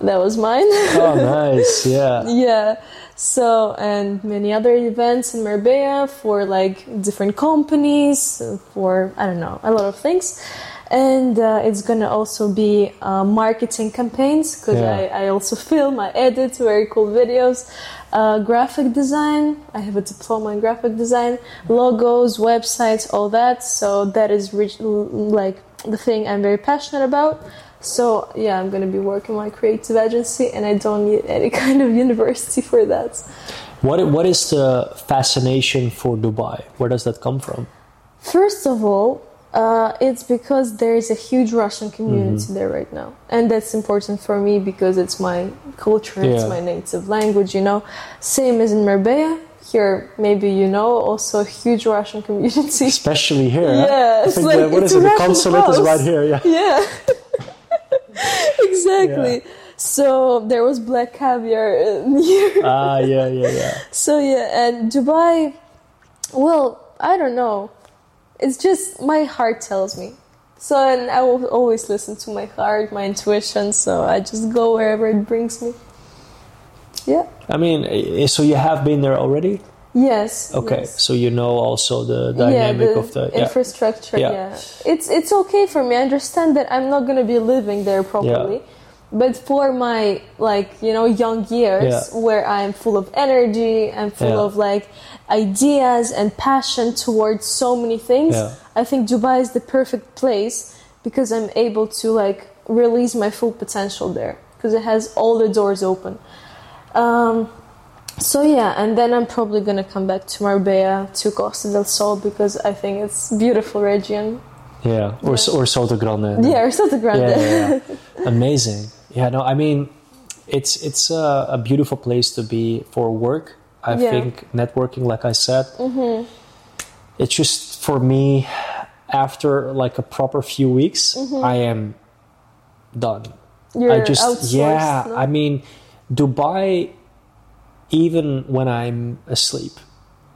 that was mine. Oh, nice. Yeah. yeah. So and many other events in Marbella for like different companies for I don't know a lot of things. And uh, it's gonna also be uh, marketing campaigns because Yeah. I, I also film, I edit very cool videos, uh, graphic design. I have a diploma in graphic design, logos, websites, all that. So that is rich, like the thing I'm very passionate about. So yeah, I'm gonna be working my creative agency, and I don't need any kind of university for that. What What is the fascination for Dubai? Where does that come from? First of all, uh, it's because there is a huge Russian community Mm-hmm. there right now, and that's important for me because it's my culture, it's my native language. You know, same as in Marbella. Here, maybe you know, also a huge Russian community. Especially here. Yeah, it's like- the, what it's is it? The consulate is right here. Yeah. yeah exactly so there was black caviar uh, here Ah, yeah, yeah, yeah. so yeah and dubai well i don't know it's just my heart tells me so and i will always listen to my heart my intuition so i just go wherever it brings me yeah I mean, eh, so you have been there already? yes Okay, yes. so you know also the dynamic of the yeah. infrastructure. Yeah. Yeah. it's it's okay for me. I understand that I'm not gonna be living there properly, but for my like you know young years Yeah. where I'm full of energy and full Yeah. of like ideas and passion towards so many things, Yeah. I think Dubai is the perfect place because I'm able to like release my full potential there because it has all the doors open. Um, so yeah, and then I'm probably gonna come back to Marbella, to Costa del Sol because I think it's beautiful region. Yeah, or Yeah. or Sotogrande. Yeah, or Sotogrande. yeah, yeah, yeah. amazing. Yeah, no, I mean, it's it's a, a beautiful place to be for work. I Yeah. think networking, like I said, it's just for me. After like a proper few weeks, I am done. You're I just yeah. no? I mean, Dubai. Even when I'm asleep,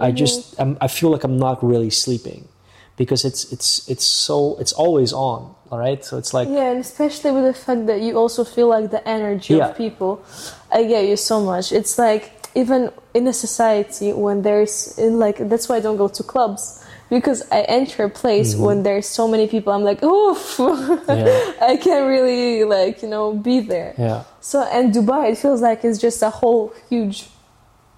I Mm-hmm. just I'm, I feel like I'm not really sleeping because it's it's it's so it's always on. All right, so it's like yeah, and especially with the fact that you also feel like the energy Yeah. of people. I get you so much. It's like even in a society when there's in like that's why I don't go to clubs because I enter a place when there's so many people. I'm like, oof, Mm-hmm. Yeah. I can't really like you know be there. yeah. So and Dubai, it feels like it's just a whole huge,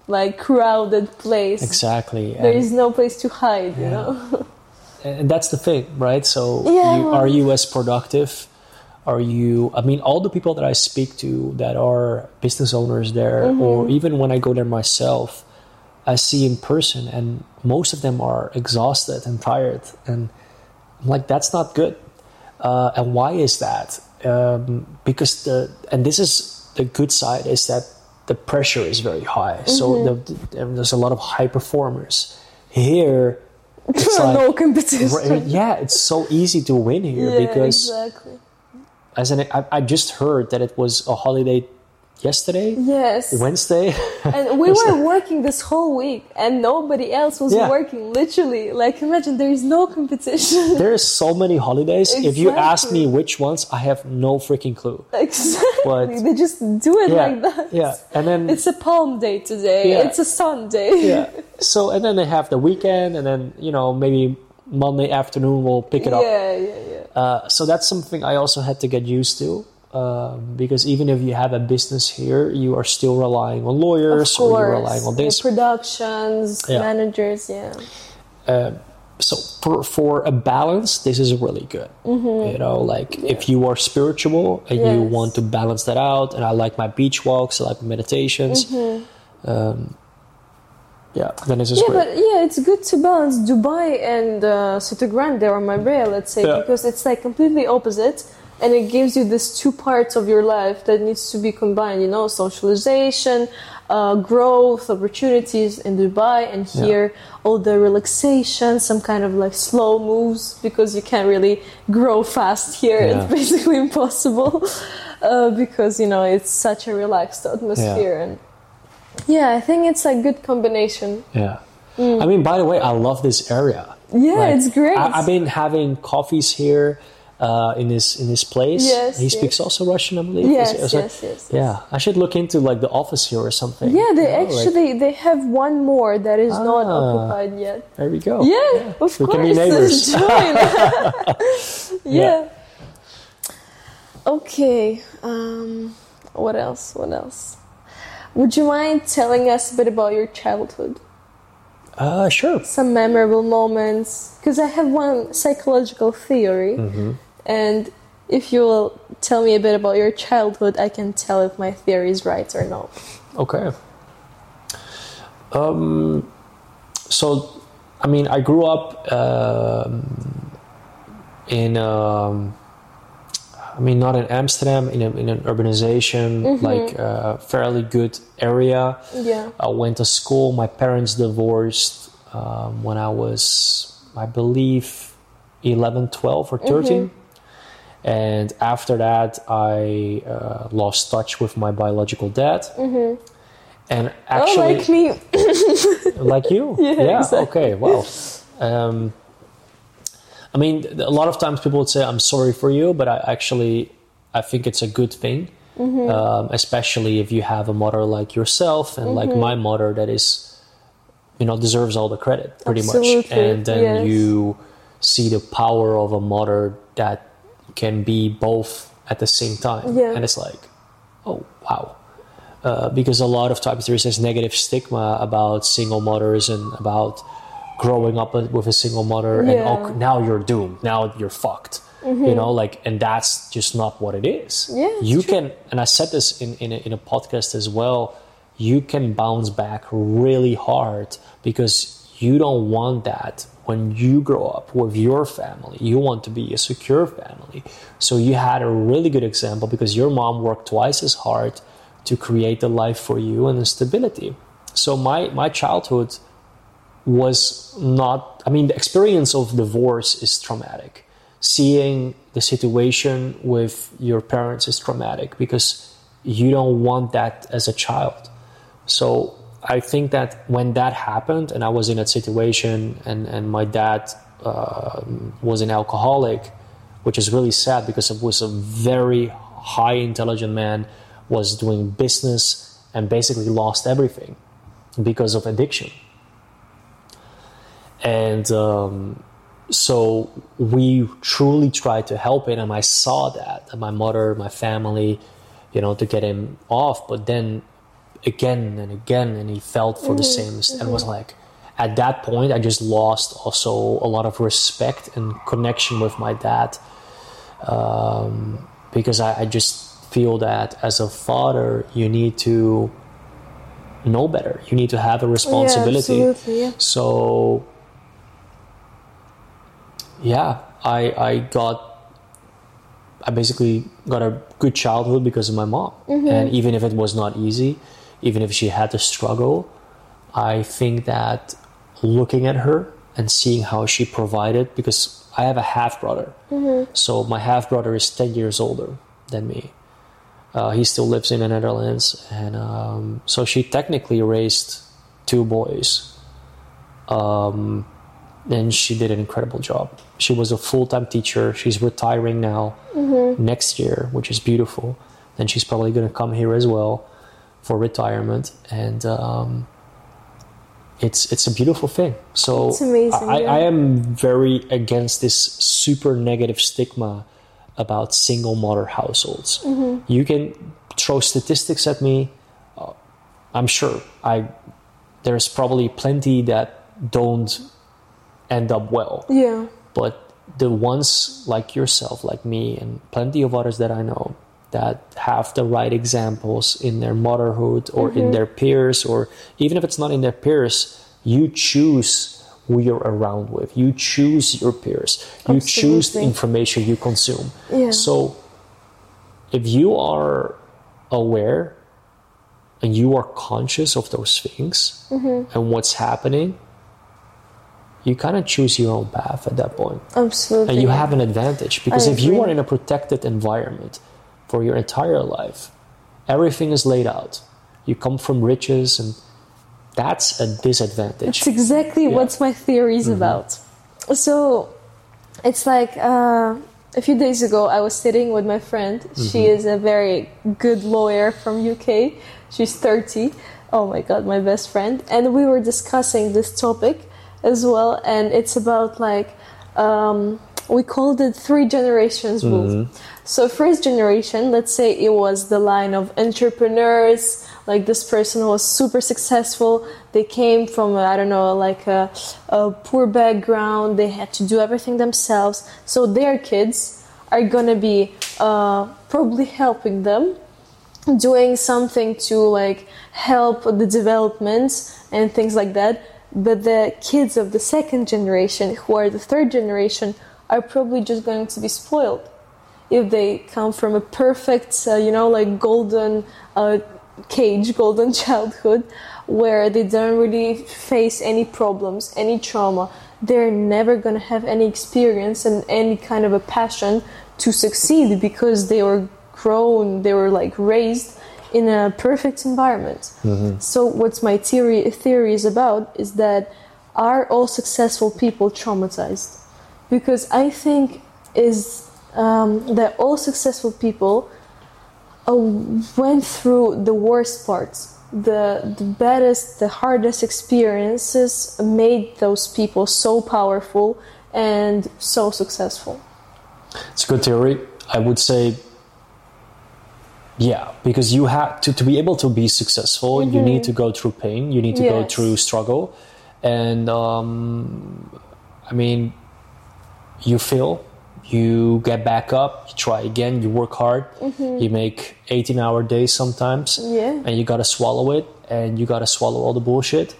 like crowded place. Exactly. There And, is no place to hide, you Yeah. know. and that's the thing, right? So, Yeah, you, are you as productive? Are you, I mean, all the people that I speak to that are business owners there, Mm-hmm. or even when I go there myself, I see in person, and most of them are exhausted and tired, and I'm like that's not good. Uh, and why is that? Um, because the and this is the good side is that the pressure is very high. So the, the- there's a lot of high performers here. It's like, no competition. Yeah, it's so easy to win here Yeah, because exactly. as an I, I just heard that it was a holiday yesterday, Yes. Wednesday. and we were working this whole week and nobody else was Yeah. working literally like imagine there is no competition there is so many holidays. If you ask me which ones, I have no freaking clue. exactly But- they just do it Yeah, like that yeah, and then it's a palm day today Yeah. it's a sunday yeah. So and then they have the weekend, and then you know maybe Monday afternoon we'll pick it up. yeah yeah yeah Uh, so that's something I also had to get used to. Um, because even if you have a business here, you are still relying on lawyers or you're course relying on this. productions Yeah. managers yeah so for for a balance this is really good you know like if you are spiritual and you Mm-hmm. Want to balance that out and i like my beach walks i like meditations um, yeah then is Mm-hmm. yeah, great but yeah, it's good to balance Dubai and uh, Sotogrande or Marbella, let's say, Yeah. because it's like completely opposite, and it gives you these two parts of your life that needs to be combined. You know, socialization, uh, growth, opportunities in Dubai, and Yeah. here all the relaxation, some kind of like slow moves because you can't really grow fast here. Yeah. It's basically impossible uh, because you know it's such a relaxed atmosphere and. Yeah, I think it's a good combination. yeah i mean by the way i love this area Mm. Yeah, Like, it's great. I, i've been having coffees here uh, in his in this place Yes, he yes. speaks also russian i believe yes, is it- yes, yes, yes. yeah i should look into like the office here or something Yeah, they you know, like- actually they have one more that is not Ah. occupied yet. there we go Yeah, of We course. can be neighbors. Join. yeah. Yeah. Okay. Um, what else? What else? Would you mind telling us a bit about your childhood? uh sure Some memorable moments? Because I have one psychological theory, Mm-hmm. And if you will tell me a bit about your childhood, I can tell if my theory is right or not. Okay. Um, so, I mean, I grew up um, in, um, I mean, not in Amsterdam, in, a, in an urbanization, like a fairly good area. Yeah. I went to school. My parents divorced um, when I was, I believe, 11, 12, or 13. And after that, I uh, lost touch with my biological dad. And actually, oh, like me. like you Yeah, exactly. okay wow um, i mean a lot of times people would say i'm sorry for you but i actually i think it's a good thing Mm-hmm. um, especially if you have a mother like yourself and like Mm-hmm. my mother that is you know deserves all the credit pretty much and then yes. you see the power of a mother that can be both at the same time Yeah. and it's like oh wow uh, because a lot of times there's this negative stigma about single mothers and about growing up with a single mother and oh, now you're doomed now you're fucked you know like and that's just not what it is Mm-hmm. Yeah, you true. can and i said this in, in, a, in a podcast as well you can bounce back really hard because you don't want that when you grow up with your family you want to be a secure family. So you had a really good example because your mom worked twice as hard to create the life for you and stability. So my my childhood was not i mean the experience of divorce is traumatic. Seeing the situation with your parents is traumatic because you don't want that as a child. So i think that when that happened and i was in that situation and, and my dad uh, was an alcoholic which is really sad because it was a very high intelligent man was doing business and basically lost everything because of addiction. And um, so we truly tried to help him and i saw that my mother my family you know to get him off but then again and again and he felt for the mm-hmm, same and was mm-hmm. like at that point i just lost also a lot of respect and connection with my dad um, because I, I just feel that as a father you need to know better. You need to have a responsibility. Yeah. Yeah. So yeah, I I got I basically got a good childhood because of my mom. Mm-hmm. And even if it was not easy, even if she had to struggle, I think that looking at her and seeing how she provided because I have a half brother. So my half brother is 10 years older than me. Uh, he still lives in the Netherlands, and um, so she technically raised two boys. Um, and she did an incredible job. She was a full time teacher. She's retiring now next year, which is beautiful. And she's probably going to come here as well for retirement, and um, it's it's a beautiful thing. So It's amazing, I, yeah. I am very against this super negative stigma about single mother households. Mm-hmm. You can throw statistics at me. Uh, I'm sure I there's probably plenty that don't end up well Yeah. but the ones like yourself like me and plenty of others that i know that have the right examples in their motherhood or in mm-hmm. their peers or even if it's not in their peers you choose who you're around with. You choose your peers. You choose the information you consume. Yeah. so if you are aware and you are conscious of those things mm-hmm. and what's happening you kind of choose your own path at that point. Absolutely. and you have an advantage because I if you are in a protected environment for your entire life everything is laid out you come from riches and that's a disadvantage It's exactly Yeah. Mm-hmm. what my theory is about. So it's like uh, a few days ago, I was sitting with my friend. She Mm-hmm. is a very good lawyer from UK. She's 30. Oh my god, my best friend. And we were discussing this topic as well. And it's about like, um, we called it three generations rule. So first generation, let's say it was the line of entrepreneurs, like this person was super successful. They came from I don't know, like a, a poor background. They had to do everything themselves. So their kids are gonna be uh, probably helping them doing something to like help the development and things like that but the kids of the second generation who are the third generation are probably just going to be spoiled if they come from a perfect uh, you know like golden uh, cage golden childhood where they don't really face any problems any trauma. They're never going to have any experience and any kind of a passion to succeed because they were grown they were like raised in a perfect environment. So what's my theory theory is about is that are all successful people traumatized because i think is um, that all successful people uh, went through the worst parts the the baddest the hardest experiences made those people so powerful and so successful It's a good theory. I would say, yeah, because you have to, to be able to be successful, you need to go through pain, you need to go Mm-hmm. Through struggle. And um, I mean, you fail, you get back up, you try again, you work hard, you make 18 hour days sometimes, Mm-hmm. Yeah. and you gotta swallow it, and you gotta swallow all the bullshit.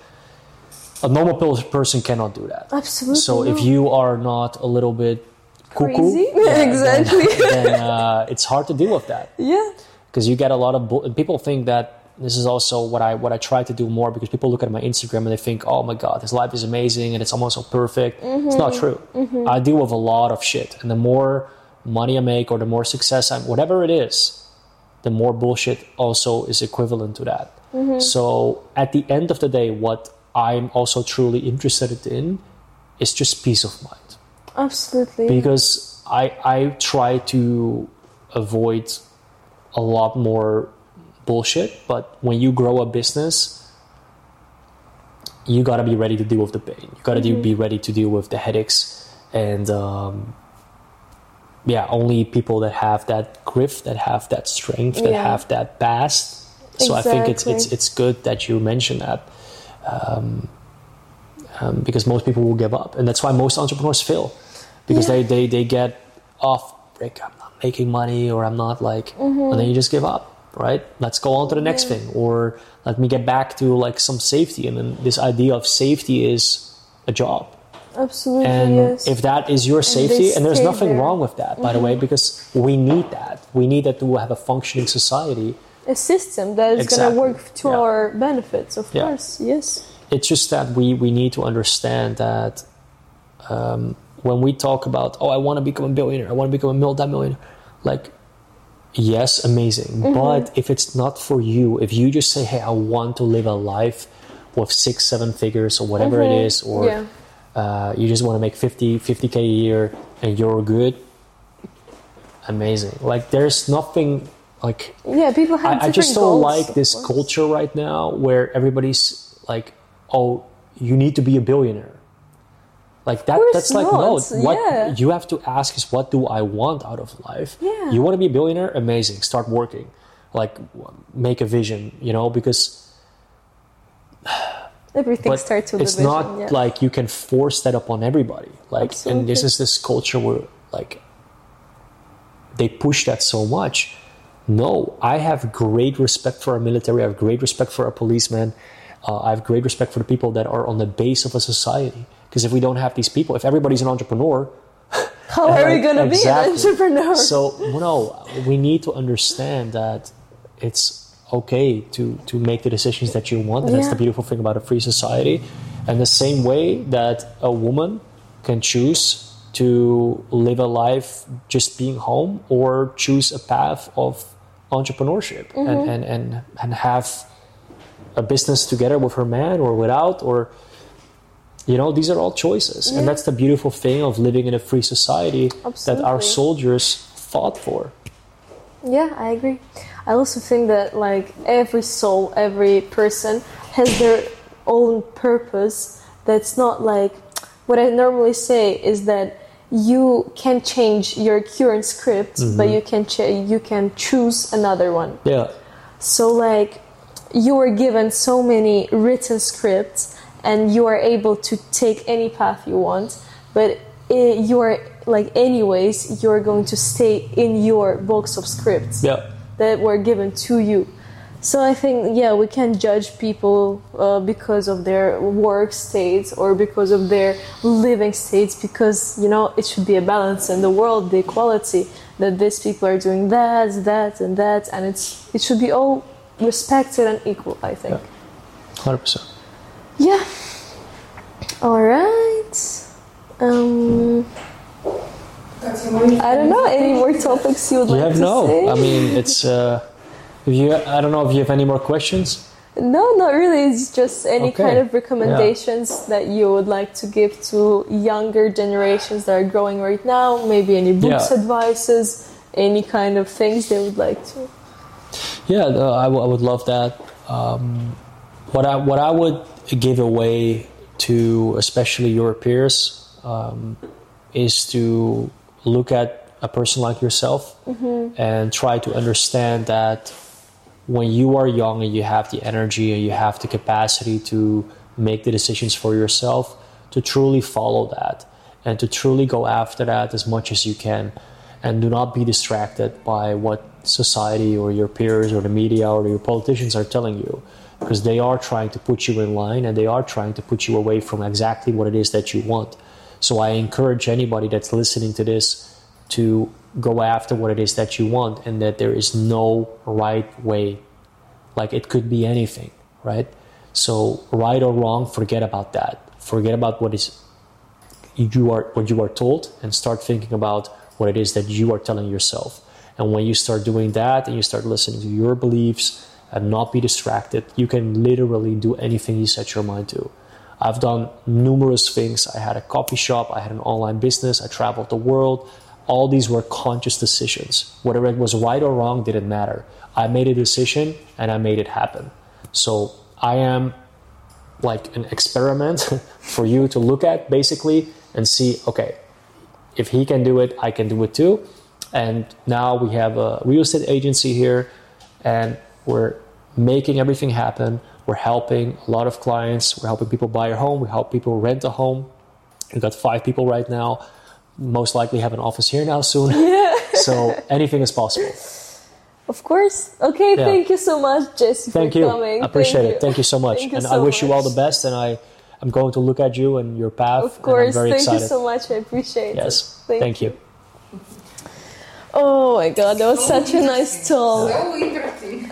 A normal person cannot do that. Absolutely So if you are not a little bit cuckoo, Crazy? then- Exactly. then, uh, it's hard to deal with that yeah because you get a lot of bull- people think that this is also what I what I try to do more because people look at my Instagram and they think, oh my god, his life is amazing and it's almost so perfect. It's not mm-hmm. true. Mm-hmm. I deal with a lot of shit, and the more money I make or the more success I'm, whatever it is, the more bullshit also is equivalent to that. Mm-hmm. So at the end of the day, what I'm also truly interested in is just peace of mind absolutely because I I try to avoid a lot more bullshit. But when you grow a business, you gotta be ready to deal with the pain. You gotta do, be ready to deal with the headaches, and um, yeah, only people that have that grit, that have that strength, that Yeah. have that past. So I think it's it's it's good that you mention that. Um, um, because most people will give up, and that's why most entrepreneurs fail, because Yeah. they, they they get off break. I'm not making money, or I'm not like, and then you just give up. Right? Let's go on to the next Yeah. thing, or let me get back to like some safety. And then this idea of safety is a job. Absolutely, And yes. if that is your safety, and, there's nothing there. Mm-hmm. wrong with that, by the way, because we need that. We need that to have a functioning society. a system that is Exactly. going to work to Yeah. our benefits, of Yeah. course. Yes. It's just that we, we need to understand that um, when we talk about, oh, I want to become a billionaire, I want to become a multimillionaire, like, yes, amazing. Mm-hmm. But if it's not for you, if you just say, hey, I want to live a life with six, seven figures or whatever it is, or Mm-hmm. Yeah. uh, you just want to make 50, 50K a year and you're good, amazing. Like, there's nothing like Yeah, people have I, I just don't goals, like this culture right now where everybody's like, "Oh, you need to be a billionaire." Like that. That's like no. What yeah. you have to ask is, "What do I want out of life?" Yeah. You want to be a billionaire? Amazing. Start working. Like, make a vision. You know, because Everything starts with it's vision. not yeah. like you can force that upon everybody. Like, and this is this culture where like they push that so much. No, I have great respect for our military. I have great respect for our policemen. Uh, I have great respect for the people that are on the base of a society. Because if we don't have these people, if everybody's an entrepreneur, How are we going to be an entrepreneur? so no, we need to understand that it's okay to to make the decisions that you want, and that's the beautiful thing about a free society. And the same way that a woman can choose to live a life just being home, or choose a path of entrepreneurship Mm-hmm. and, and and and have a business together with her man or without or you know these are all choices Yeah. and that's the beautiful thing of living in a free society that our soldiers fought for Yeah, I agree. I also think that like every soul, every person has their own purpose. That's not like what I normally say is that you can change your current script, but mm-hmm. you can ch- you can choose another one. yeah So like you were given so many written scripts and you are able to take any path you want, but i you are like anyways you're going to stay in your box of scripts yeah that were given to you. So I think yeah we can judge people uh, because of their work states or because of their living states because you know it should be a balance in the world, the equality that these people are doing that, that, and that, and it's it should be all respected and equal. I think. yeah. 100% Yeah. All right. Um, I don't know. Any more topics you would you like have to no say? i mean it's uh if you i don't know if you have any more questions No, not really. It's just any Okay. kind of recommendations that you would like to give to younger generations that are growing right now. Maybe any books, Yeah. advices, any kind of things they would like to. Yeah, no, I, w- I would love that. Um, what I what I would give away to especially your peers um, is to look at a person like yourself and try to understand that when you are young and you have the energy and you have the capacity to make the decisions for yourself, to truly follow that and to truly go after that as much as you can. And do not be distracted by what society or your peers or the media or your politicians are telling you because they are trying to put you in line and they are trying to put you away from exactly what it is that you want. So I encourage anybody that's listening to this to go after what it is that you want and that there is no right way. Like it could be anything, right? So right or wrong, forget about that. Forget about what is you are what you are told and start thinking about what it is that you are telling yourself. And when you start doing that and you start listening to your beliefs and not be distracted, you can literally do anything you set your mind to. I've done numerous things. I had a coffee shop, I had an online business, I traveled the world. All these were conscious decisions. Whether it was right or wrong didn't matter. I made a decision and I made it happen. So I am like an experiment for you to look at basically and see okay, if he can do it, I can do it too. And now we have a real estate agency here and we're making everything happen. We're helping a lot of clients. We're helping people buy a home. We help people rent a home. We've got five people right now. Most likely have an office here now soon. Yeah. so anything is possible. Of course. Okay, yeah. thank you so much, Jesse, thank you. Coming. I appreciate thank it. You. Thank you so much. You and so I wish much. you all the best and I I'm going to look at you and your path. Of course. Thank excited. you so much. I appreciate yes. it. Yes. Thank, thank, you. you. Oh my god, that was such a nice toll. So interesting.